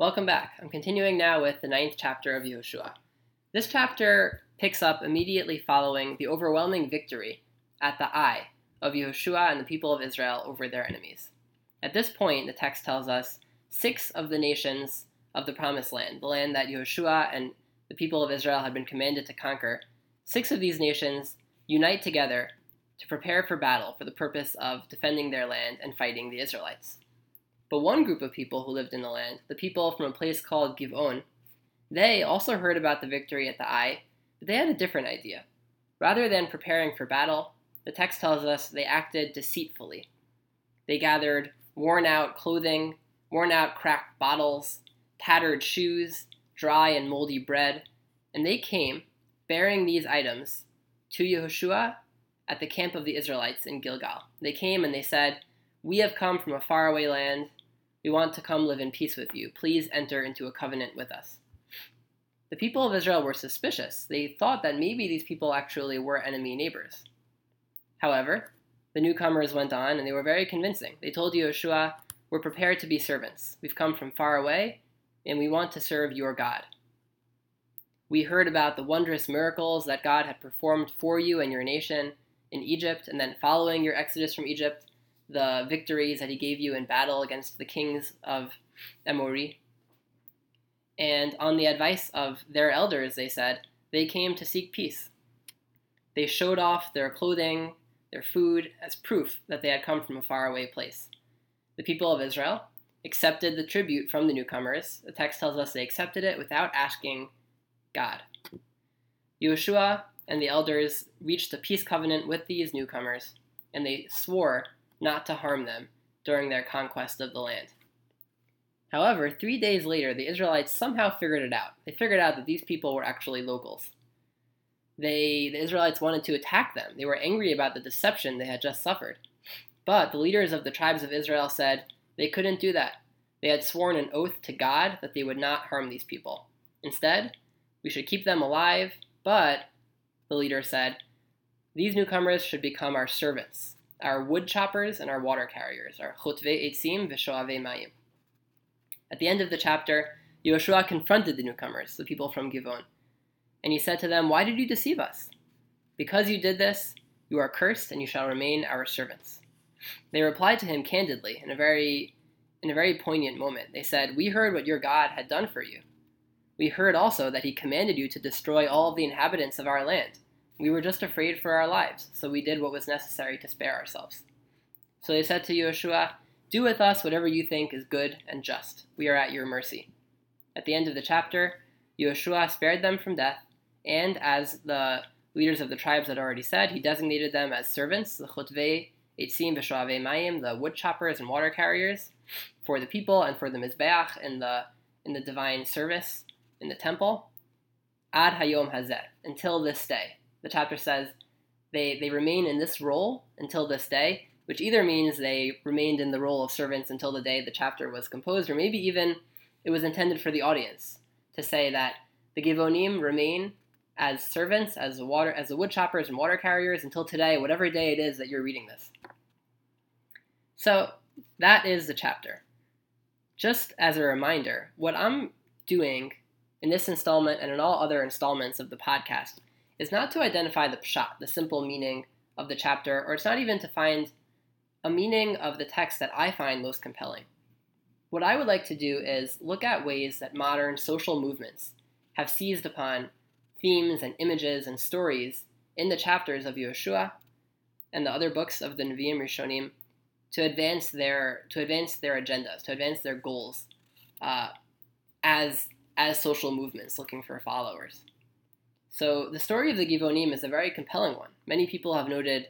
Welcome back. I'm continuing now with the ninth chapter of Yehoshua. This chapter picks up immediately following the overwhelming victory at the Ai of Yehoshua and the people of Israel over their enemies. At this point, the text tells us six of the nations of the Promised Land, the land that Yehoshua and the people of Israel had been commanded to conquer, six of these nations unite together to prepare for battle for the purpose of defending their land and fighting the Israelites. But one group of people who lived in the land, the people from a place called Givon, they also heard about the victory at the Ai, but they had a different idea. Rather than preparing for battle, the text tells us they acted deceitfully. They gathered worn out clothing, worn out cracked bottles, tattered shoes, dry and moldy bread, and they came bearing these items to Yehoshua at the camp of the Israelites in Gilgal. They came and they said, We have come from a faraway land we want to come live in peace with you. Please enter into a covenant with us. The people of Israel were suspicious. They thought that maybe these people actually were enemy neighbors. However, the newcomers went on and they were very convincing. They told Yehoshua, We're prepared to be servants. We've come from far away and we want to serve your God. We heard about the wondrous miracles that God had performed for you and your nation in Egypt, and then following your exodus from Egypt, the victories that he gave you in battle against the kings of Amori. And on the advice of their elders, they said, they came to seek peace. They showed off their clothing, their food, as proof that they had come from a faraway place. The people of Israel accepted the tribute from the newcomers. The text tells us they accepted it without asking God. Yehoshua and the elders reached a peace covenant with these newcomers, and they swore not to harm them during their conquest of the land. However, three days later, the Israelites somehow figured it out. They figured out that these people were actually locals. They, the Israelites wanted to attack them. They were angry about the deception they had just suffered. But the leaders of the tribes of Israel said they couldn't do that. They had sworn an oath to God that they would not harm these people. Instead, we should keep them alive, but, the leader said, these newcomers should become our servants our wood choppers and our water carriers, our chotvei etzim v'shoavei mayim. At the end of the chapter, Yehoshua confronted the newcomers, the people from Givon, and he said to them, Why did you deceive us? Because you did this, you are cursed, and you shall remain our servants. They replied to him candidly in a very in a very poignant moment. They said, We heard what your God had done for you. We heard also that he commanded you to destroy all of the inhabitants of our land we were just afraid for our lives, so we did what was necessary to spare ourselves. So they said to Yehoshua, Do with us whatever you think is good and just. We are at your mercy. At the end of the chapter, Yehoshua spared them from death, and as the leaders of the tribes had already said, he designated them as servants, the chotvei, etzim v'shoavei mayim, the wood choppers and water carriers, for the people and for the mizbeach in the in the divine service in the temple. Ad hayom hazeh, until this day the chapter says they, they remain in this role until this day, which either means they remained in the role of servants until the day the chapter was composed, or maybe even it was intended for the audience to say that the Givonim remain as servants, as the water, as the wood choppers and water carriers until today, whatever day it is that you're reading this. So that is the chapter. Just as a reminder, what I'm doing in this installment and in all other installments of the podcast is not to identify the pshat, the simple meaning of the chapter, or it's not even to find a meaning of the text that I find most compelling. What I would like to do is look at ways that modern social movements have seized upon themes and images and stories in the chapters of Yehoshua and the other books of the Nevi'im Rishonim to advance their to advance their agendas, to advance their goals uh, as as social movements looking for followers. So the story of the Givonim is a very compelling one. Many people have noted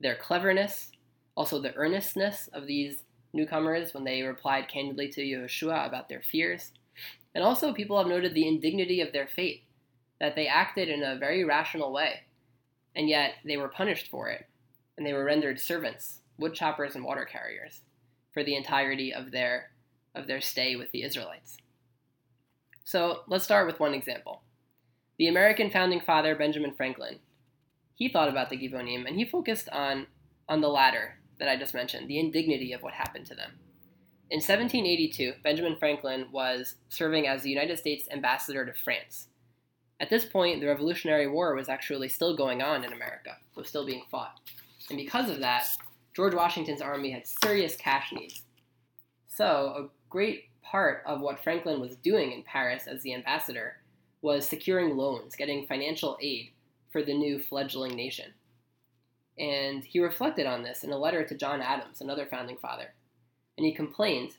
their cleverness, also the earnestness of these newcomers when they replied candidly to Yehoshua about their fears. And also, people have noted the indignity of their fate, that they acted in a very rational way, and yet they were punished for it, and they were rendered servants, wood choppers, and water carriers for the entirety of their, of their stay with the Israelites. So let's start with one example. The American founding father, Benjamin Franklin, he thought about the Givonim and he focused on, on the latter that I just mentioned, the indignity of what happened to them. In 1782, Benjamin Franklin was serving as the United States ambassador to France. At this point, the Revolutionary War was actually still going on in America, it was still being fought. And because of that, George Washington's army had serious cash needs. So, a great part of what Franklin was doing in Paris as the ambassador was securing loans, getting financial aid for the new fledgling nation. And he reflected on this in a letter to John Adams, another founding father and he complained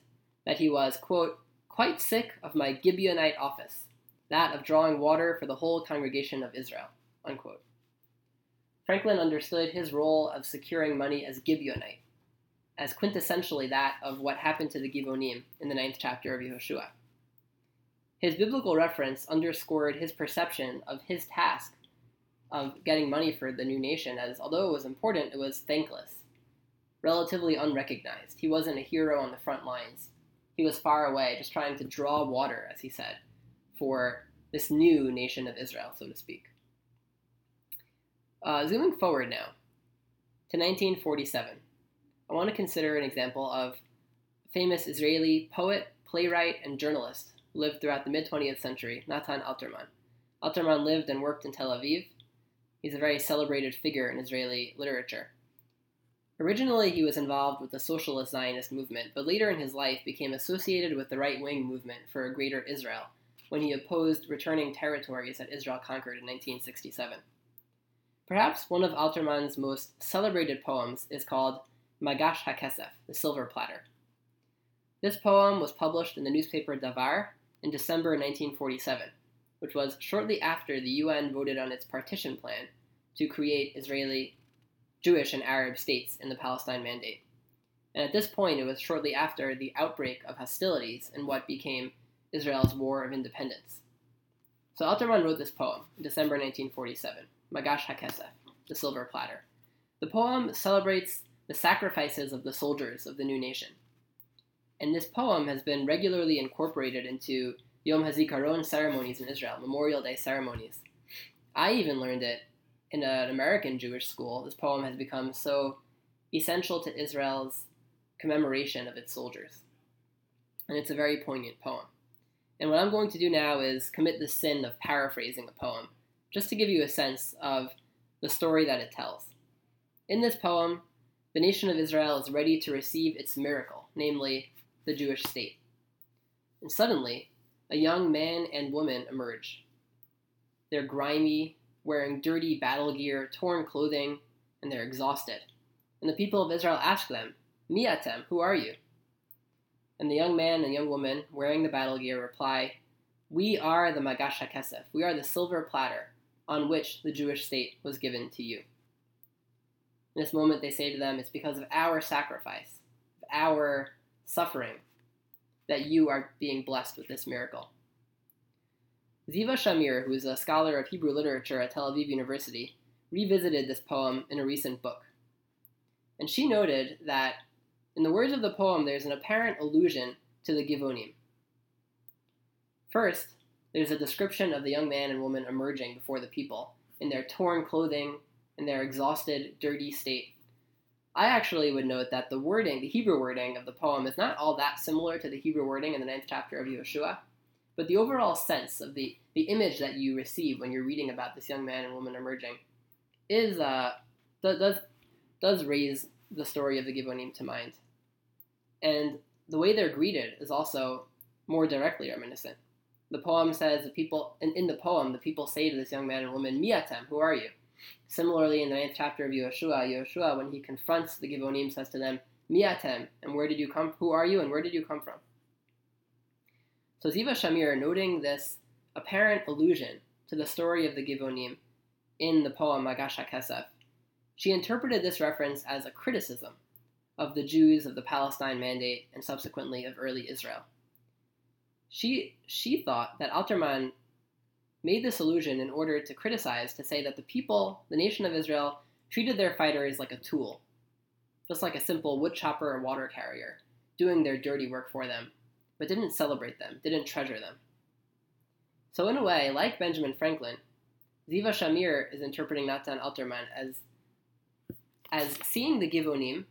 that he was, quote, quite sick of my Gibeonite office, that of drawing water for the whole congregation of Israel, unquote. Franklin understood his role of securing money as Gibeonite, as quintessentially that of what happened to the Gibeonim in the ninth chapter of Yehoshua. His biblical reference underscored his perception of his task of getting money for the new nation as, although it was important, it was thankless relatively unrecognized. He wasn't a hero on the front lines. He was far away, just trying to draw water, as he said, for this new nation of Israel, so to speak. Uh, zooming forward now to 1947, I want to consider an example of famous Israeli poet, playwright, and journalist lived throughout the mid 20th century, Natan Alterman. Alterman lived and worked in Tel Aviv. He's a very celebrated figure in Israeli literature. Originally, he was involved with the socialist Zionist movement, but later in his life became associated with the right wing movement for a greater Israel when he opposed returning territories that Israel conquered in 1967. Perhaps one of Alterman's most celebrated poems is called Magash HaKesef, the Silver Platter. This poem was published in the newspaper Davar in December 1947, which was shortly after the UN voted on its partition plan to create Israeli Jewish and Arab states in the Palestine Mandate. And at this point, it was shortly after the outbreak of hostilities in what became Israel's War of Independence. So Alterman wrote this poem in December 1947, Magash HaKesef, the Silver Platter. The poem celebrates the sacrifices of the soldiers of the new nation. And this poem has been regularly incorporated into Yom HaZikaron ceremonies in Israel, Memorial Day ceremonies. I even learned it in an American Jewish school, this poem has become so essential to Israel's commemoration of its soldiers. And it's a very poignant poem. And what I'm going to do now is commit the sin of paraphrasing a poem, just to give you a sense of the story that it tells. In this poem, the nation of Israel is ready to receive its miracle, namely the Jewish state. And suddenly, a young man and woman emerge. They're grimy, wearing dirty battle gear, torn clothing, and they're exhausted. And the people of Israel ask them, Miatem, who are you? And the young man and young woman wearing the battle gear reply, We are the Magash HaKesef. We are the silver platter on which the Jewish state was given to you. In this moment, they say to them, It's because of our sacrifice, our suffering, that you are being blessed with this miracle. Ziva Shamir, who is a scholar of Hebrew literature at Tel Aviv University, revisited this poem in a recent book. And she noted that in the words of the poem, there's an apparent allusion to the Givonim. First, there's a description of the young man and woman emerging before the people in their torn clothing, in their exhausted, dirty state. I actually would note that the wording, the Hebrew wording of the poem, is not all that similar to the Hebrew wording in the ninth chapter of Yehoshua, But the overall sense of the, the image that you receive when you're reading about this young man and woman emerging is uh, does does raise the story of the Givonim to mind. And the way they're greeted is also more directly reminiscent. The poem says the people in, in the poem the people say to this young man and woman, Miatem, who are you? Similarly, in the ninth chapter of Yehoshua, Yehoshua, when he confronts the Givonim, says to them, Miatem, and where did you come? Who are you, and where did you come from? So Ziva Shamir, noting this apparent allusion to the story of the Givonim in the poem Magash HaKesef, she interpreted this reference as a criticism of the Jews of the Palestine Mandate and subsequently of early Israel. She, she thought that Alterman made this allusion in order to criticize, to say that the people, the nation of Israel, treated their fighters like a tool, just like a simple woodchopper or water carrier, doing their dirty work for them but didn't celebrate them, didn't treasure them. So, in a way, like Benjamin Franklin, Ziva Shamir is interpreting Natan Alterman as, as seeing the Givonim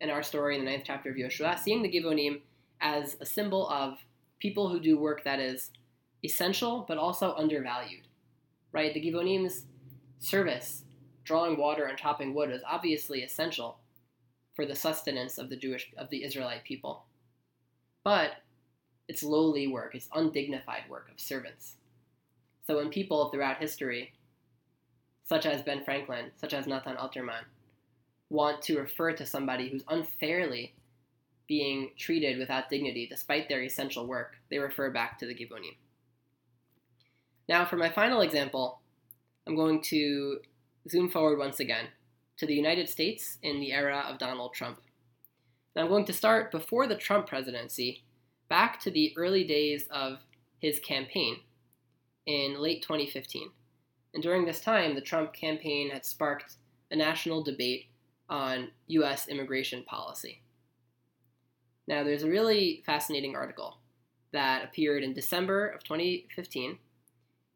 in our story in the ninth chapter of Yehoshua, seeing the Givonim as a symbol of people who do work that is essential but also undervalued. Right? The Givonim's service, drawing water and chopping wood, is obviously essential for the sustenance of the Jewish of the Israelite people. But it's lowly work, it's undignified work of servants. So when people throughout history, such as Ben Franklin, such as Nathan Alterman, want to refer to somebody who's unfairly being treated without dignity despite their essential work, they refer back to the Gibonim. Now, for my final example, I'm going to zoom forward once again to the United States in the era of Donald Trump. I'm going to start before the Trump presidency, back to the early days of his campaign in late 2015. And during this time, the Trump campaign had sparked a national debate on U.S. immigration policy. Now, there's a really fascinating article that appeared in December of 2015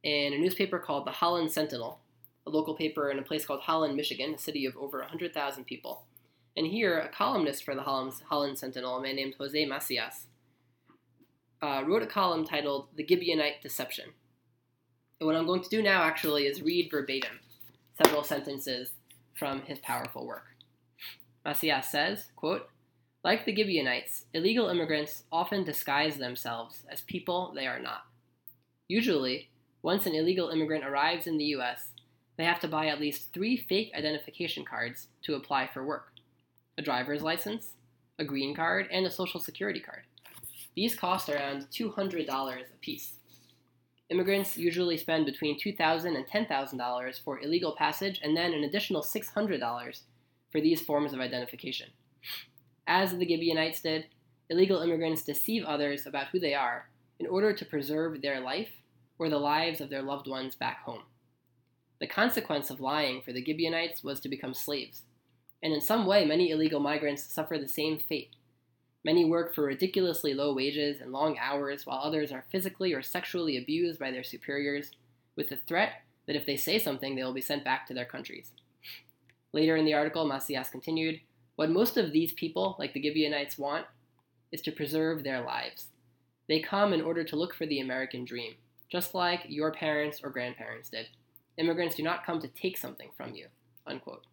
in a newspaper called the Holland Sentinel, a local paper in a place called Holland, Michigan, a city of over 100,000 people. And here, a columnist for the Holland, Holland Sentinel, a man named Jose Macias, uh, wrote a column titled The Gibeonite Deception. And what I'm going to do now actually is read verbatim several sentences from his powerful work. Macias says, quote, like the Gibeonites, illegal immigrants often disguise themselves as people they are not. Usually, once an illegal immigrant arrives in the U.S., they have to buy at least three fake identification cards to apply for work a driver's license, a green card, and a social security card. These cost around $200 apiece. Immigrants usually spend between $2,000 and $10,000 for illegal passage and then an additional $600 for these forms of identification. As the Gibeonites did, illegal immigrants deceive others about who they are in order to preserve their life or the lives of their loved ones back home. The consequence of lying for the Gibeonites was to become slaves, and in some way, many illegal migrants suffer the same fate. Many work for ridiculously low wages and long hours, while others are physically or sexually abused by their superiors, with the threat that if they say something, they will be sent back to their countries. Later in the article, Macias continued What most of these people, like the Gibeonites, want is to preserve their lives. They come in order to look for the American dream, just like your parents or grandparents did. Immigrants do not come to take something from you. Unquote.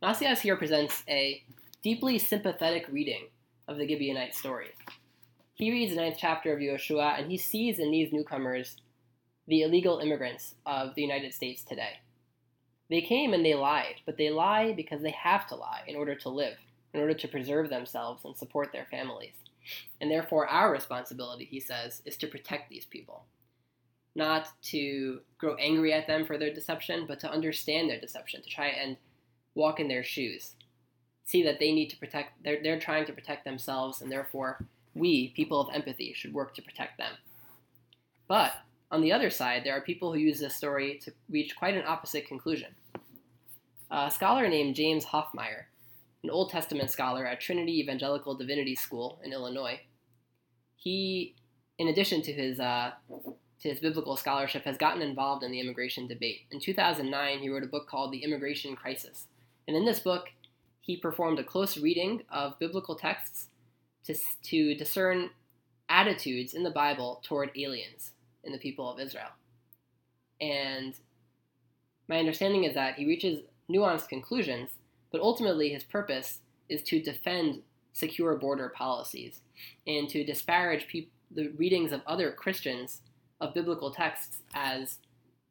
Macias here presents a deeply sympathetic reading of the Gibeonite story. He reads the ninth chapter of Yehoshua, and he sees in these newcomers the illegal immigrants of the United States today. They came and they lied, but they lie because they have to lie in order to live, in order to preserve themselves and support their families. And therefore, our responsibility, he says, is to protect these people. Not to grow angry at them for their deception, but to understand their deception, to try and walk in their shoes. See that they need to protect, they're, they're trying to protect themselves, and therefore, we, people of empathy, should work to protect them. But on the other side, there are people who use this story to reach quite an opposite conclusion. A scholar named James Hoffmeier, an Old Testament scholar at Trinity Evangelical Divinity School in Illinois, he, in addition to his uh, to his biblical scholarship, has gotten involved in the immigration debate. In 2009, he wrote a book called The Immigration Crisis, and in this book, he performed a close reading of biblical texts to, to discern attitudes in the Bible toward aliens in the people of Israel. And my understanding is that he reaches nuanced conclusions, but ultimately his purpose is to defend secure border policies and to disparage pe- the readings of other Christians of biblical texts as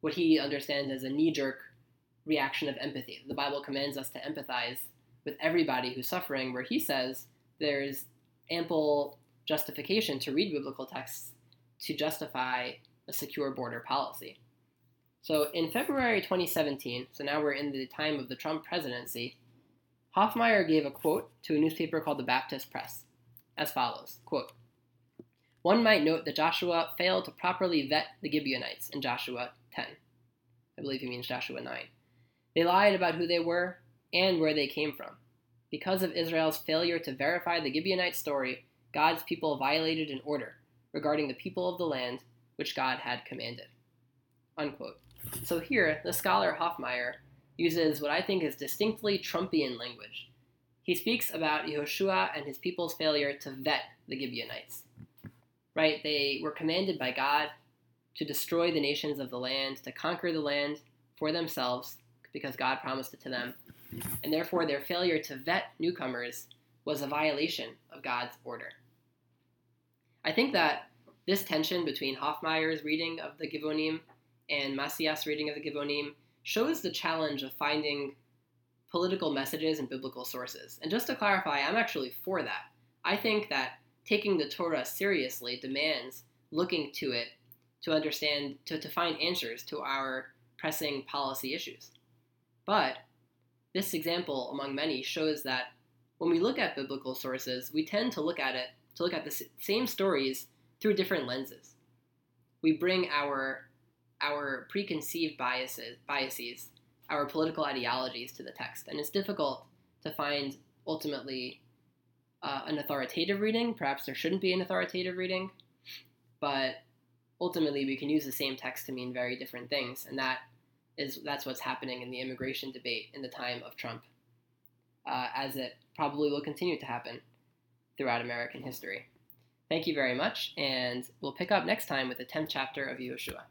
what he understands as a knee jerk reaction of empathy. The Bible commands us to empathize with everybody who's suffering, where he says there's ample justification to read biblical texts to justify a secure border policy. So in February 2017, so now we're in the time of the Trump presidency, Hoffmeier gave a quote to a newspaper called the Baptist Press as follows quote, One might note that Joshua failed to properly vet the Gibeonites in Joshua 10. I believe he means Joshua 9. They lied about who they were and where they came from. Because of Israel's failure to verify the Gibeonite story, God's people violated an order regarding the people of the land which God had commanded. Unquote. So here, the scholar Hoffmeier uses what I think is distinctly Trumpian language. he speaks about Yehoshua and his people's failure to vet the Gibeonites. Right? They were commanded by God to destroy the nations of the land, to conquer the land for themselves, because God promised it to them. And therefore, their failure to vet newcomers was a violation of God's order. I think that this tension between Hoffmeier's reading of the Givonim and Macias' reading of the Givonim shows the challenge of finding political messages and biblical sources. And just to clarify, I'm actually for that. I think that taking the Torah seriously demands looking to it to understand, to, to find answers to our pressing policy issues. But this example, among many, shows that when we look at biblical sources, we tend to look at it, to look at the same stories through different lenses. We bring our our preconceived biases, biases, our political ideologies to the text, and it's difficult to find ultimately uh, an authoritative reading. Perhaps there shouldn't be an authoritative reading, but ultimately we can use the same text to mean very different things, and that is that's what's happening in the immigration debate in the time of Trump, uh, as it probably will continue to happen throughout American history. Thank you very much, and we'll pick up next time with the 10th chapter of Yehoshua.